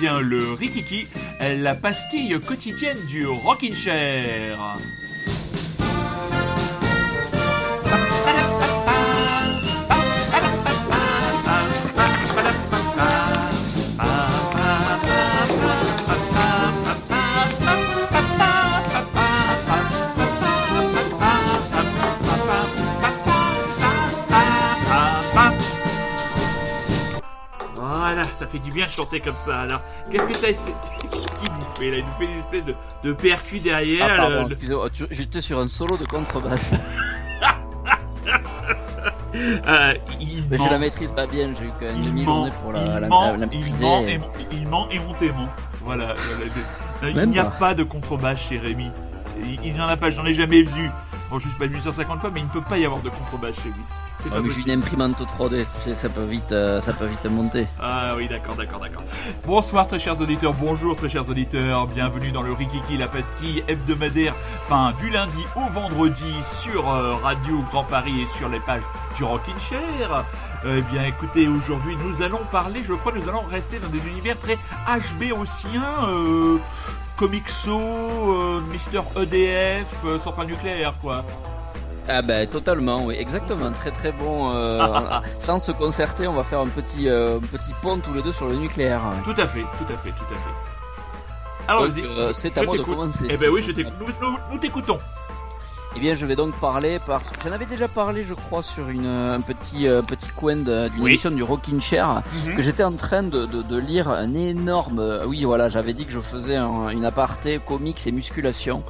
bien le Rikiki, la pastille quotidienne du Rockin' Chair. Fait du bien de chanter comme ça. Alors, qu'est-ce que t'as essayé? Qu'est-ce qu'il nous fait là? Il nous fait des espèces de, de percus derrière. Ah, pardon, le- excusez-moi, tu- j'étais sur un solo de contrebasse. Euh, il Mais je la maîtrise pas bien, j'ai eu quand même une il demi-journée pour la, il la, ment, la, la il ment et, il ment. Voilà. voilà. Il Même n'y a pas. pas de contrebasse chez Rémi. Il il n'y en a pas, j'en ai jamais vu. Bon, je suis pas 850 fois, mais il ne peut pas y avoir de contrebasse chez lui. C'est pas j'ai une imprimante 3D, tu sais, ça peut vite, euh, ça peut vite monter. Ah oui, d'accord, d'accord, d'accord. Bonsoir très chers auditeurs, bonjour très chers auditeurs, bienvenue dans le Rikiki, la pastille hebdomadaire, enfin du lundi au vendredi sur euh, Radio Grand Paris et sur les pages du Rockin' Chair. Eh bien écoutez, aujourd'hui nous allons parler, je crois nous allons rester dans des univers très HBOciens, euh, Comixo, euh, Mister EDF, euh, centrale nucléaire quoi. Ah ben totalement, oui, exactement, très très bon. euh, sans se concerter, on va faire un petit, euh, un petit pont tous les deux sur le nucléaire. Tout à fait, tout à fait, tout à fait. Alors euh, c'est à moi de commencer. Eh ben oui, je t'écoute. Nous- nous- nous t'écoutons. Eh bien, je vais donc parler parce j'en avais déjà parlé, je crois, sur une, un petit, euh, petit coin d'une Oui. émission du Rockin' Chair. Mhm. que j'étais en train de, de, de lire un énorme. euh, Oui, voilà, j'avais dit que je faisais un- une aparté comics et musculation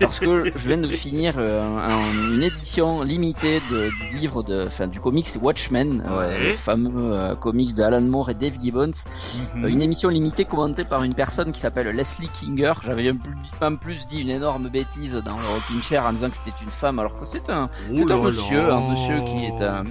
parce que je viens de finir euh, un- une édition limitée de, du livre de, enfin, du comics Watchmen, euh, le fameux euh, comics de Alan Moore et Dave Gibbons. Mhm. Euh, une émission limitée commentée par une personne qui s'appelle Leslie Kinger. J'avais en plus dit une énorme bêtise dans le Rockin' Chair en disant que c'était une femme alors que c'est un c'est un monsieur, un monsieur qui est un,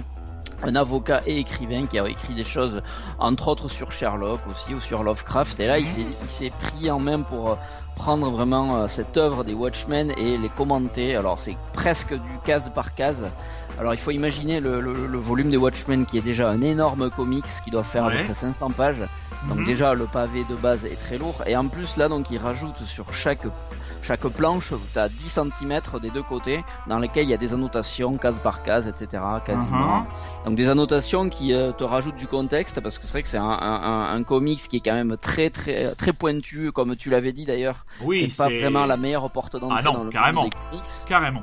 un avocat et écrivain qui a écrit des choses, entre autres sur Sherlock aussi ou sur Lovecraft. Et là, il Mhm. s'est il s'est pris en main pour euh, prendre vraiment euh, cette œuvre des Watchmen et les commenter. Alors c'est presque du case par case. Alors il faut imaginer le, le- le volume des Watchmen qui est déjà un énorme comics qui doit faire à peu près 500 pages. Donc Mhm. déjà le pavé de base est très lourd et en plus là donc il rajoute sur chaque chaque planche tu as 10 cm des deux côtés dans lesquels il y a des annotations case par case etc quasiment. Mhm. Donc des annotations qui euh, te rajoutent du contexte parce que c'est vrai que c'est un, un, un- un comics qui est quand même très très très pointu comme tu l'avais dit d'ailleurs. Oui, c'est pas vraiment la meilleure porte d'entrée Ah dans le carrément. monde des comics Carrément.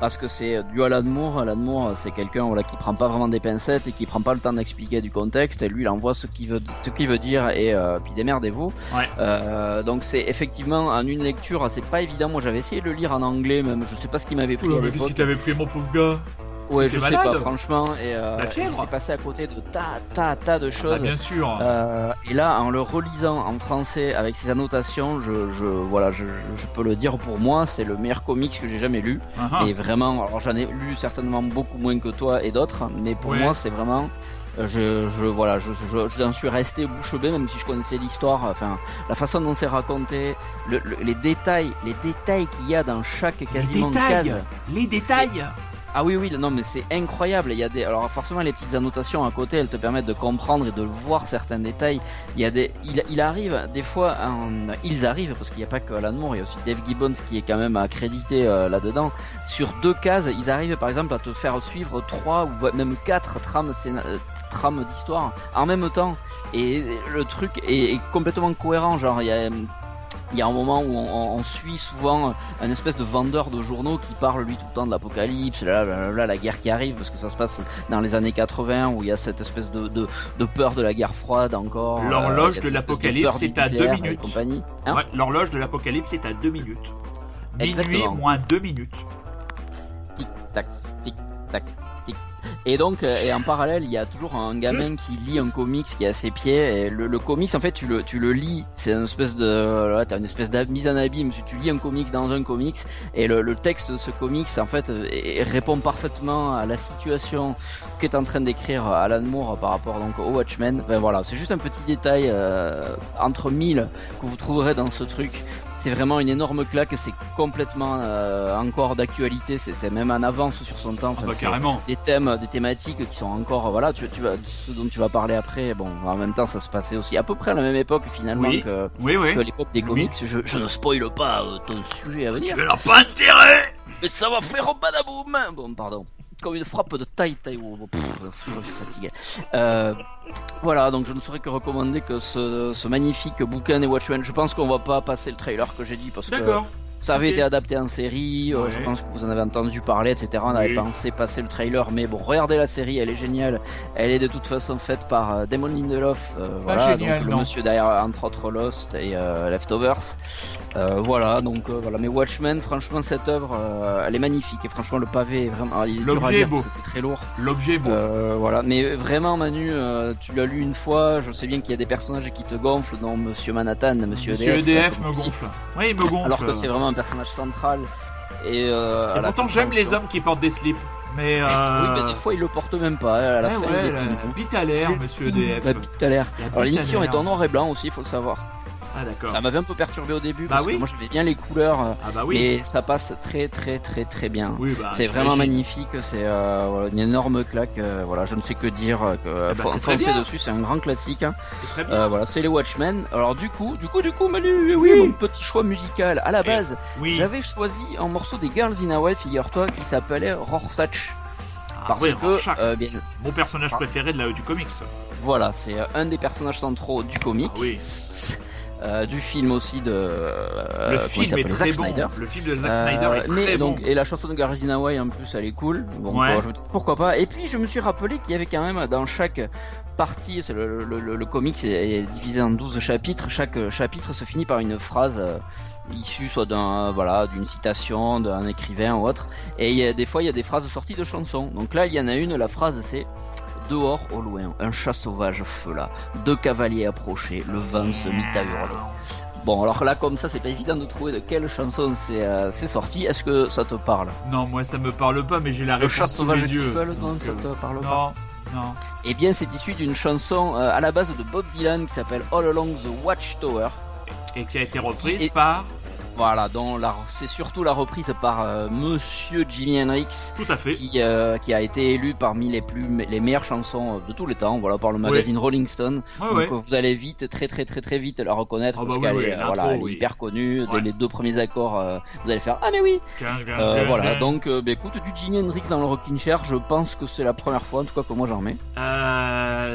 Parce que c'est du Alan Moore. Alan Moore, c'est quelqu'un voilà, qui prend pas vraiment des pincettes et qui prend pas le temps d'expliquer du contexte. Et lui, il envoie ce qu'il veut, ce qu'il veut dire et euh, puis démerdez-vous. Ouais. Euh, donc c'est effectivement en une lecture, c'est pas évident. Moi, j'avais essayé de le lire en anglais, même. Je sais pas ce qui m'avait pris à mais qu'est-ce qui t'avait pris, mon pauvre gars Ouais, je sais pas, franchement. Et euh, La fièvre j'étais passé à côté de tas, tas, tas de Ah, choses. Bien sûr. Euh, et là, en le relisant en français avec ses annotations, je, je voilà, je, peux le dire pour moi, c'est le meilleur comics que j'ai jamais lu. Et vraiment, alors j'en ai lu certainement beaucoup moins que toi et d'autres, mais pour Ouais. moi c'est vraiment, euh, je, je voilà, je, je, j'en suis resté bouche bée, même si je connaissais l'histoire, enfin la façon dont c'est raconté, le, le- les détails, les détails qu'il y a dans chaque Les quasiment détails. case. Les détails. Ah oui oui, non mais c'est incroyable. Il y a des, alors forcément les petites annotations à côté, elles te permettent de comprendre et de voir certains détails. Il y a des, il, il arrive des fois, ils arrivent parce qu'il n'y a pas que Alan Moore, il y a aussi Dave Gibbons qui est quand même accrédité euh, là-dedans. Sur deux cases, ils arrivent par exemple à te faire suivre trois ou même quatre trames, euh, trames d'histoire en même temps. Et le truc est, est complètement cohérent. Genre il y a il y a un moment où on, on suit souvent un espèce de vendeur de journaux qui parle lui tout le temps de l'apocalypse, la guerre qui arrive, parce que ça se passe dans les années 80 où il y a cette espèce de, de, de peur de la guerre froide encore. euh, L'horloge de l'apocalypse, peur à deux minutes. Hein Ouais, L'horloge de l'apocalypse est à 2 minutes. Minuit Exactement. moins 2 minutes. tic tac tic tac et donc euh, et en parallèle il y a toujours un gamin qui lit un comics qui est à ses pieds et le, le comics en fait tu le tu le lis c'est une espèce de là t'as une espèce de mise en abîme tu, lis un comics dans un comics et le, le texte de ce comics en fait répond parfaitement à la situation qu'est en train d'écrire Alan Moore par rapport donc au Watchmen. Enfin voilà c'est juste un petit détail euh, entre mille que vous trouverez dans ce truc c'est vraiment une énorme claque. C'est complètement euh, encore d'actualité. C'est même en avance sur son temps. Ah bah, carrément. Des thèmes, des thématiques qui sont encore voilà. Tu, tu vas ce dont tu vas parler après. Bon, en même temps, ça se passait aussi à peu près à la même époque finalement que, que l'époque des comics. Je, je, ne spoile pas euh, ton sujet à venir. Tu n'as pas intérêt. Mais ça va faire un badaboum. Bon, pardon comme une frappe de taille taille. je suis fatigué. Euh, voilà, donc je ne saurais que recommander que ce, magnifique bouquin des Watchmen. Je pense qu'on va pas passer le trailer que j'ai dit parce que ça avait été adapté en série, euh, je pense que vous en avez entendu parler, etc. On avait pensé passer le trailer, mais bon, regardez la série, elle est géniale. Elle est de toute façon faite par euh, Damon Lindelof, euh, voilà, donc le monsieur derrière entre autres Lost et Leftovers. voilà, donc voilà. Mais Watchmen, franchement, cette œuvre, elle est magnifique et franchement, le pavé est vraiment, l'objet est beau, c'est très lourd. L'objet est beau. voilà, mais vraiment, Manu, tu l'as lu une fois. Je sais bien qu'il y a des personnages qui te gonflent, dont Monsieur Manhattan, Monsieur, Monsieur EDF, me gonfle. Oui, il me gonfle. Alors que c'est vraiment un personnage central. Et, euh, pourtant, j'aime les hommes qui portent des slips. Mais Oui, euh, des fois, il le porte même pas. À la fin, ouais, la, bite à l'air, monsieur EDF. La bite à l'air. Alors, l'émission est en noir et blanc aussi, il faut le savoir. Ah d'accord. Ça m'avait un peu perturbé au début bah parce que moi j'aimais bien les couleurs euh, ah bah oui. et ça passe très très très très bien. Oui, bah, c'est vraiment magnifique, c'est euh, une énorme claque. Euh, voilà, je ne sais que dire. Que, eh bah, dessus, c'est un grand classique. Hein. Euh, voilà, c'est les Watchmen. Alors du coup, du coup, du coup, Manu, oui, mon petit choix musical. À la eh, base, j'avais choisi un morceau des Girls in Hawaii, figure-toi, qui s'appelait Rorschach. Ah parce que bien... mon personnage préféré de la du comics. Voilà, c'est un des personnages centraux du comics. Ah oui. Euh, du film aussi de euh, le film est très bon. Snyder. Le film de Zack euh, Snyder est très mais, donc, Et la chanson de Garden Hawaii en plus elle est cool. Bon, je me dis, pourquoi pas. Et puis je me suis rappelé qu'il y avait quand même dans chaque partie, le, le, le, le, comics est, divisé en 12 chapitres. Chaque chapitre se finit par une phrase issue soit d'un voilà d'une citation d'un écrivain ou autre. Et il y a, des fois il y a des phrases sorties de chansons. Donc là il y en a une, la phrase c'est Dehors, au loin, un chat sauvage feula. Deux cavaliers approchaient, le vent se mit à hurler. Bon, alors là, comme ça, c'est pas évident de trouver de quelle chanson c'est euh, sorti. Est-ce que ça te parle? Non, moi ça me parle pas, mais j'ai la réponse. Le chat sauvage qui feule, non, ça te parle pas? Non, non. Eh bien, c'est issu d'une chanson euh, à la base de Bob Dylan qui s'appelle All Along the Watchtower. Et qui a été reprise par voilà, dont c'est surtout la reprise par euh, Monsieur Jimi Hendrix, Tout à fait. Qui, euh, qui a été élu parmi les plus les meilleures chansons de tous les temps, voilà par le magazine Rolling Stone. Donc vous allez vite, très très très très vite la reconnaître ah parce bah qu'elle est, voilà, elle est hyper connue. Dès les deux premiers accords, euh, vous allez faire ah mais oui. voilà, donc bah, écoute du Jimi Hendrix dans le Rockin' Chair, je pense que c'est la première fois en tout cas que moi j'en mets.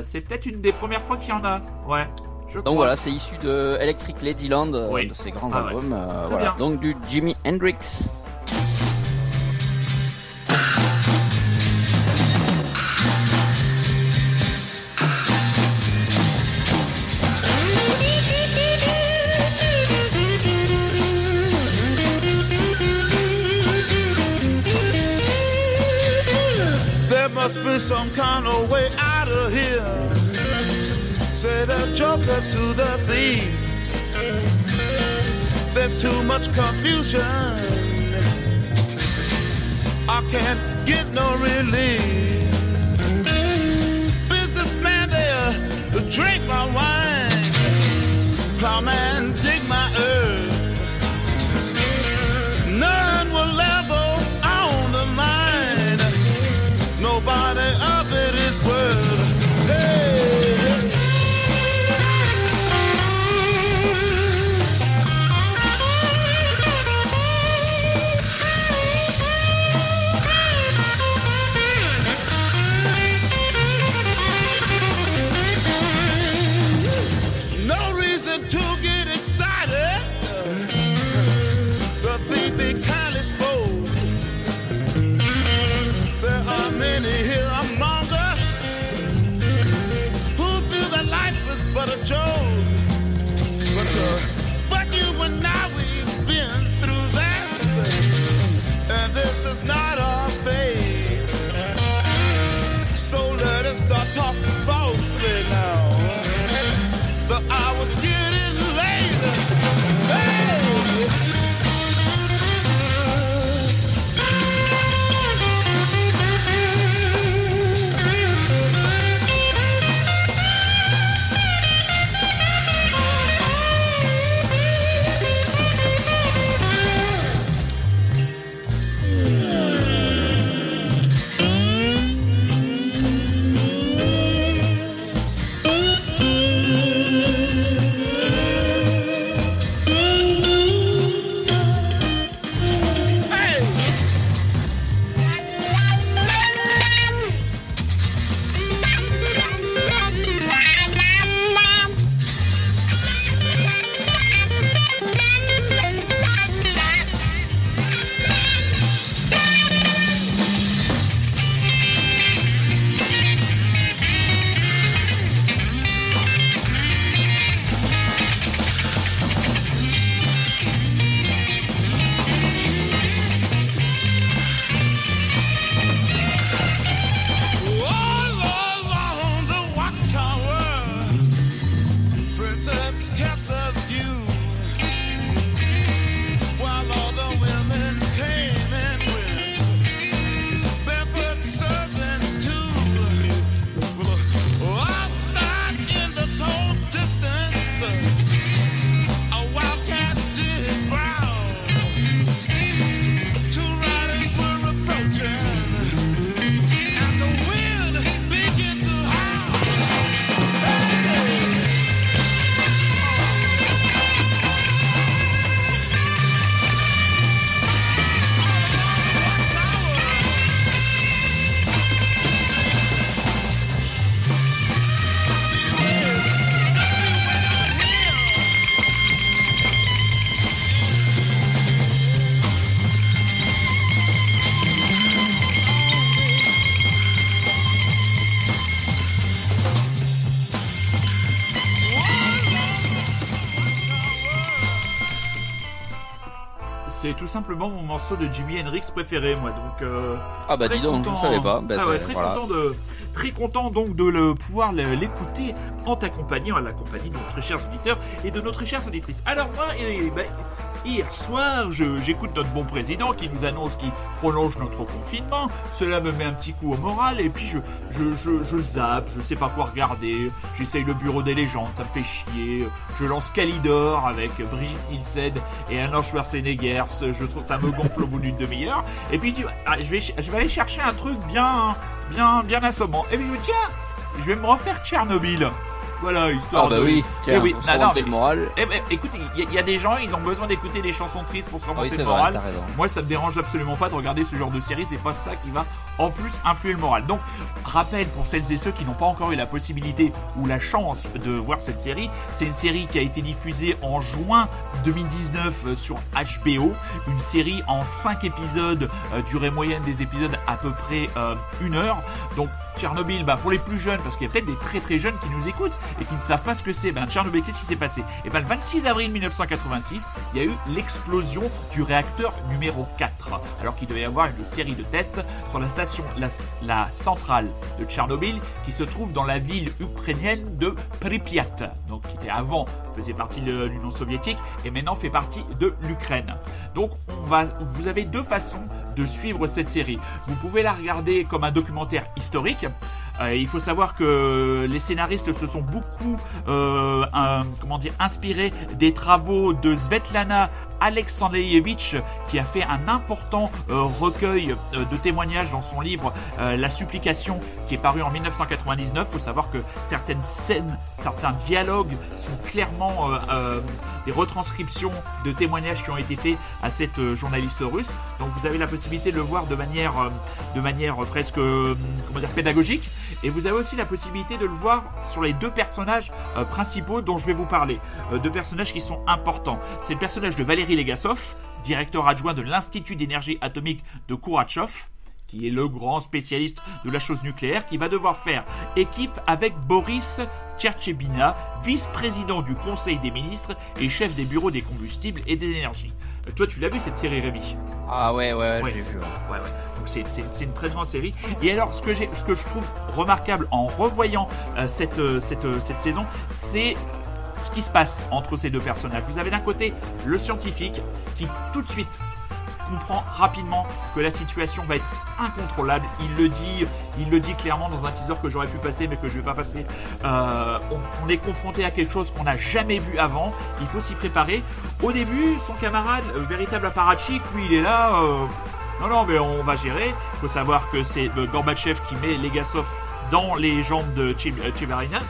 c'est peut-être une des premières fois qu'il y en a. Ouais. Donc voilà, c'est issu de Electric Ladyland, euh, de ses grands ah albums. Euh, voilà. Donc du Jimi Hendrix. There must be some kind of way out of here. Said a joker to the thief. There's too much confusion. I can't get no relief. this is not our fate. So let us not talk falsely now. The hours. C'est tout simplement mon morceau de Jimi Hendrix préféré, moi. Donc, euh, Ah bah dis donc, je content. savais pas. Bah, Ah ouais, très voilà. content de, très content donc de le pouvoir l'écouter en ta compagnie, en la compagnie de nos très chers auditeurs et de nos très chères auditrices. Alors moi, eh, ben, hier soir, je- j'écoute notre bon président qui nous annonce qu'il prolonge notre confinement. Cela me met un petit coup au moral et puis je, je, je, je zappe, je sais pas quoi regarder. J'essaye le bureau des légendes, ça me fait chier. Je lance Calidor avec Brigitte Nielsen et Arnold Schwarzenegger. Je trouve ça me gonfle au bout d'une demi-heure. Et puis tu, ah, je vais, je vais aller chercher un truc bien, bien, bien assommant. Et puis je me dis, tiens, je vais me refaire Tchernobyl. Voilà, histoire Ah bah de. oui, tiens, Eh oui, non, non, mais- le moral. Eh ben, écoute, il y, a- il y a des gens, ils ont besoin d'écouter des chansons tristes pour se Ah oui, remonter c'est le vrai, moral. raison. Moi, ça me dérange absolument pas de regarder ce genre de série, c'est pas ça qui va en plus influer le moral. Donc, rappel pour celles et ceux qui n'ont pas encore eu la possibilité ou la chance de voir cette série, c'est une série qui a été diffusée en juin 2019 euh, sur HBO, une série en 5 épisodes, euh, durée moyenne des épisodes à peu près euh, une heure. Donc, Tchernobyl, bah, pour les plus jeunes, parce qu'il y a peut-être des très très jeunes qui nous écoutent et qui ne savent pas ce que c'est. Ben, Tchernobyl, qu'est-ce qui s'est passé? Et ben, le 26 avril 1986, il y a eu l'explosion du réacteur numéro 4, alors qu'il devait y avoir une série de tests sur la station, la, la centrale de Tchernobyl, qui se trouve dans la ville ukrainienne de Pripyat, donc qui était avant faisait partie de l'Union soviétique et maintenant fait partie de l'Ukraine. Donc, on va, vous avez deux façons de suivre cette série. Vous pouvez la regarder comme un documentaire historique. Euh, il faut savoir que les scénaristes se sont beaucoup, euh, un- comment dire, inspirés des travaux de Svetlana Alexandrievich, qui a fait un important euh, recueil euh, de témoignages dans son livre La Supplication, qui est paru en 1999. Il faut savoir que certaines scènes, certains dialogues sont clairement des retranscriptions de témoignages qui ont été faits à cette journaliste russe. Donc vous avez la possibilité de le voir de manière, de manière presque, comment dire, pédagogique. Et vous avez aussi la possibilité de le voir sur les deux personnages euh, principaux dont je vais vous parler. Euh, deux personnages qui sont importants. C'est le personnage de Valérie Legasov, directeur adjoint de l'Institut d'énergie atomique de Kouratchov qui est le grand spécialiste de la chose nucléaire, qui va devoir faire équipe avec Boris Tcherchebina, vice-président du Conseil des ministres et chef des bureaux des combustibles et des énergies. Euh, toi, tu l'as vu cette série, Rémi Ah ouais, ouais, ouais, Ouais. j'ai vu. ouais. Ouais. Donc c'est, une très grande série. Et alors, ce que, j'ai, ce que je trouve remarquable en revoyant euh, cette, euh, cette, euh, cette saison, c'est ce qui se passe entre ces deux personnages. Vous avez d'un côté le scientifique qui tout de suite comprend rapidement que la situation va être incontrôlable. Il le dit, il le dit clairement dans un teaser que j'aurais pu passer mais que je vais pas passer. Euh, on, est confronté à quelque chose qu'on n'a jamais vu avant. Il faut s'y préparer. Au début, son camarade, euh, véritable apparatchik, lui, il est là. euh, non, non, mais on va gérer. Il faut savoir que c'est euh, Gorbatchev qui met Legasov dans les jambes de Tchebarina.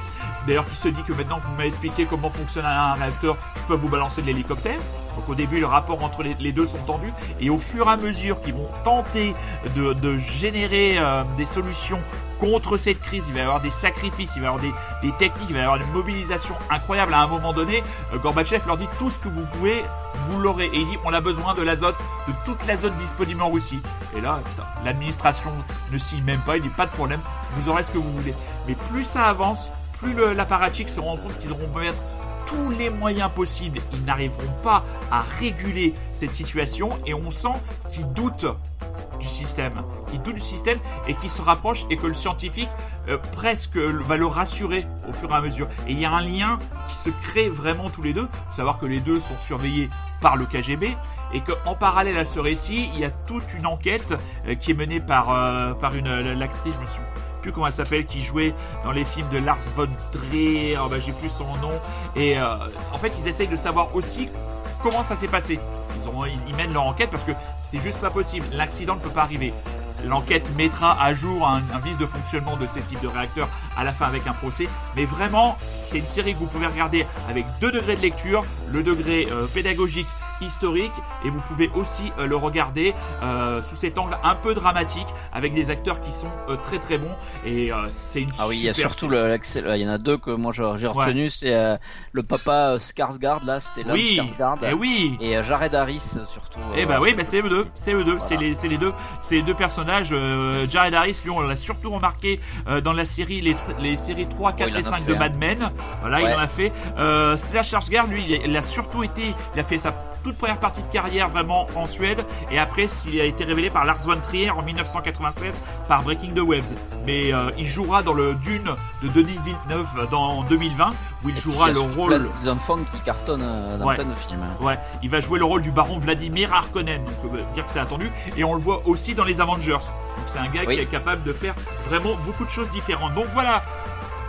D'ailleurs, qui se dit que maintenant que vous m'avez expliqué comment fonctionne un réacteur, je peux vous balancer de l'hélicoptère. Donc au début, le rapport entre les, deux sont tendus. Et au fur et à mesure qu'ils vont tenter de, générer euh, des solutions contre cette crise, il va y avoir des sacrifices, il va y avoir des, techniques, il va y avoir une mobilisation incroyable. À un moment donné, euh, Gorbatchev leur dit tout ce que vous pouvez, vous l'aurez. Et il dit on a besoin de l'azote, de toute l'azote disponible en Russie. Et là, l'administration ne s'y même pas. Il dit pas de problème, vous aurez ce que vous voulez. Mais plus ça avance, plus l'apparatchik se rend compte qu'ils auront beau mettre tous les moyens possibles, ils n'arriveront pas à réguler cette situation et on sent qu'ils doutent du système, qu'ils doutent du système et qu'ils se rapprochent et que le scientifique euh, presque va le rassurer au fur et à mesure. Et il y a un lien qui se crée vraiment tous les deux. Savoir que les deux sont surveillés par le KGB et qu'en parallèle à ce récit, il y a toute une enquête euh, qui est menée par, euh, par une l'actrice, je me souviens plus comment elle s'appelle, qui jouait dans les films de Lars von Trier, oh bah, j'ai plus son nom. Et euh, en fait, ils essayent de savoir aussi comment ça s'est passé. Ils, mènent leur enquête parce que c'était juste pas possible. L'accident ne peut pas arriver. L'enquête mettra à jour un, vice de fonctionnement de ces types de réacteurs à la fin avec un procès. Mais vraiment, c'est une série que vous pouvez regarder avec deux degrés de lecture, le degré euh, pédagogique historique et vous pouvez aussi euh, le regarder euh, sous cet angle un peu dramatique avec des acteurs qui sont euh, très très bons et c'est une Ah oui, il y a surtout le, il y en a deux que moi j'ai retenu, c'est le papa Skarsgård là, c'était l'homme oui Skarsgård. et oui Et Jared Harris surtout. Eh euh, bah oui, c'est- bah c'est eux deux, c'est eux deux, Voilà. c'est les, c'est les deux, c'est les deux personnages. Jared Harris, lui, on l'a surtout remarqué dans la série, les, les séries 3, 4 il en et a 5 fait de. Mad Men. Voilà, il en a fait. Euh, Stellan Skarsgård, lui, il a surtout été, il a fait sa toute première partie de carrière vraiment en Suède, et après il a été révélé par Lars von Trier en 1996 par Breaking the Waves. Mais euh, il jouera dans le Dune de Denis Villeneuve dans 2020, où il jouera Il le rôle. des enfants qui cartonnent euh, dans Ouais. plein de films. hein. Ouais, il va jouer le rôle du baron Vladimir Harkonnen, donc euh, dire que c'est attendu. Et on le voit aussi dans les Avengers. Donc c'est un gars Oui. qui est capable de faire vraiment beaucoup de choses différentes. Donc voilà,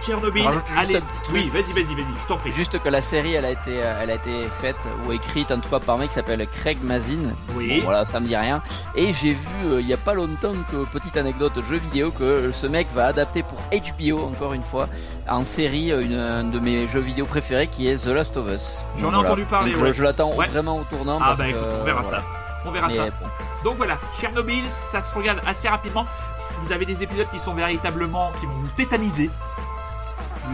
Tchernobyl, allez, oui, vas-y, vas-y, vas-y, je t'en prie. Juste que la série, elle a été, euh, elle a été faite ou écrite en tout cas par un mec qui s'appelle Craig Mazin. Oui. Bon, voilà, ça me dit rien. Et j'ai vu euh, il y a pas longtemps que petite anecdote jeu vidéo que ce mec va adapter pour HBO encore une fois en série euh, une, un de mes jeux vidéo préférés qui est The Last of Us. J'en ai entendu parler, Donc, je- ouais. Je, l'attends Ouais. vraiment au tournant. Ah parce bah que, écoute, on verra ça. On verra Mais ça. bon. Donc voilà, Tchernobyl, ça se regarde assez rapidement. Vous avez des épisodes qui sont véritablement, qui vont vous tétaniser.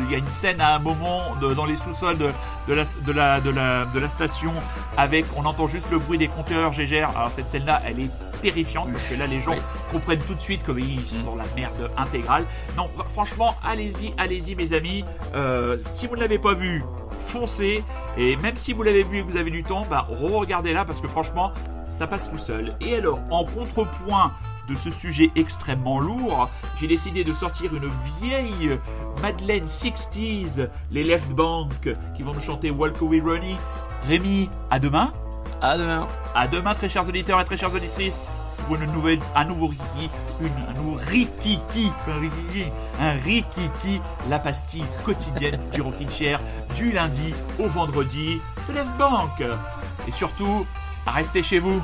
Il y a une scène à un moment de- dans les sous-sols de, de la, de, la, de, la, de la station avec, on entend juste le bruit des compteurs Gégère. Alors cette scène-là, elle est terrifiante parce que là les gens Oui. comprennent tout de suite que ils sont dans la merde intégrale. Non, franchement, allez-y, allez-y mes amis. Euh, si vous ne l'avez pas vu, foncez. Et même si vous l'avez vu et que vous avez du temps, bah re-regardez là parce que franchement, ça passe tout seul. Et alors, en contrepoint de ce sujet extrêmement lourd, j'ai décidé de sortir une vieille Madeleine 60s, les Left Bank, qui vont nous chanter Walk Away Ronnie. Rémi, à demain. À demain. À demain, très chers auditeurs et très chères auditrices, pour une nouvelle, un nouveau Rikiki, une, un nouveau Rikiki, un Rikiki, un Rikiki, la pastille quotidienne du Rocking Chair, du lundi au vendredi de Left Bank. Et surtout, restez chez vous.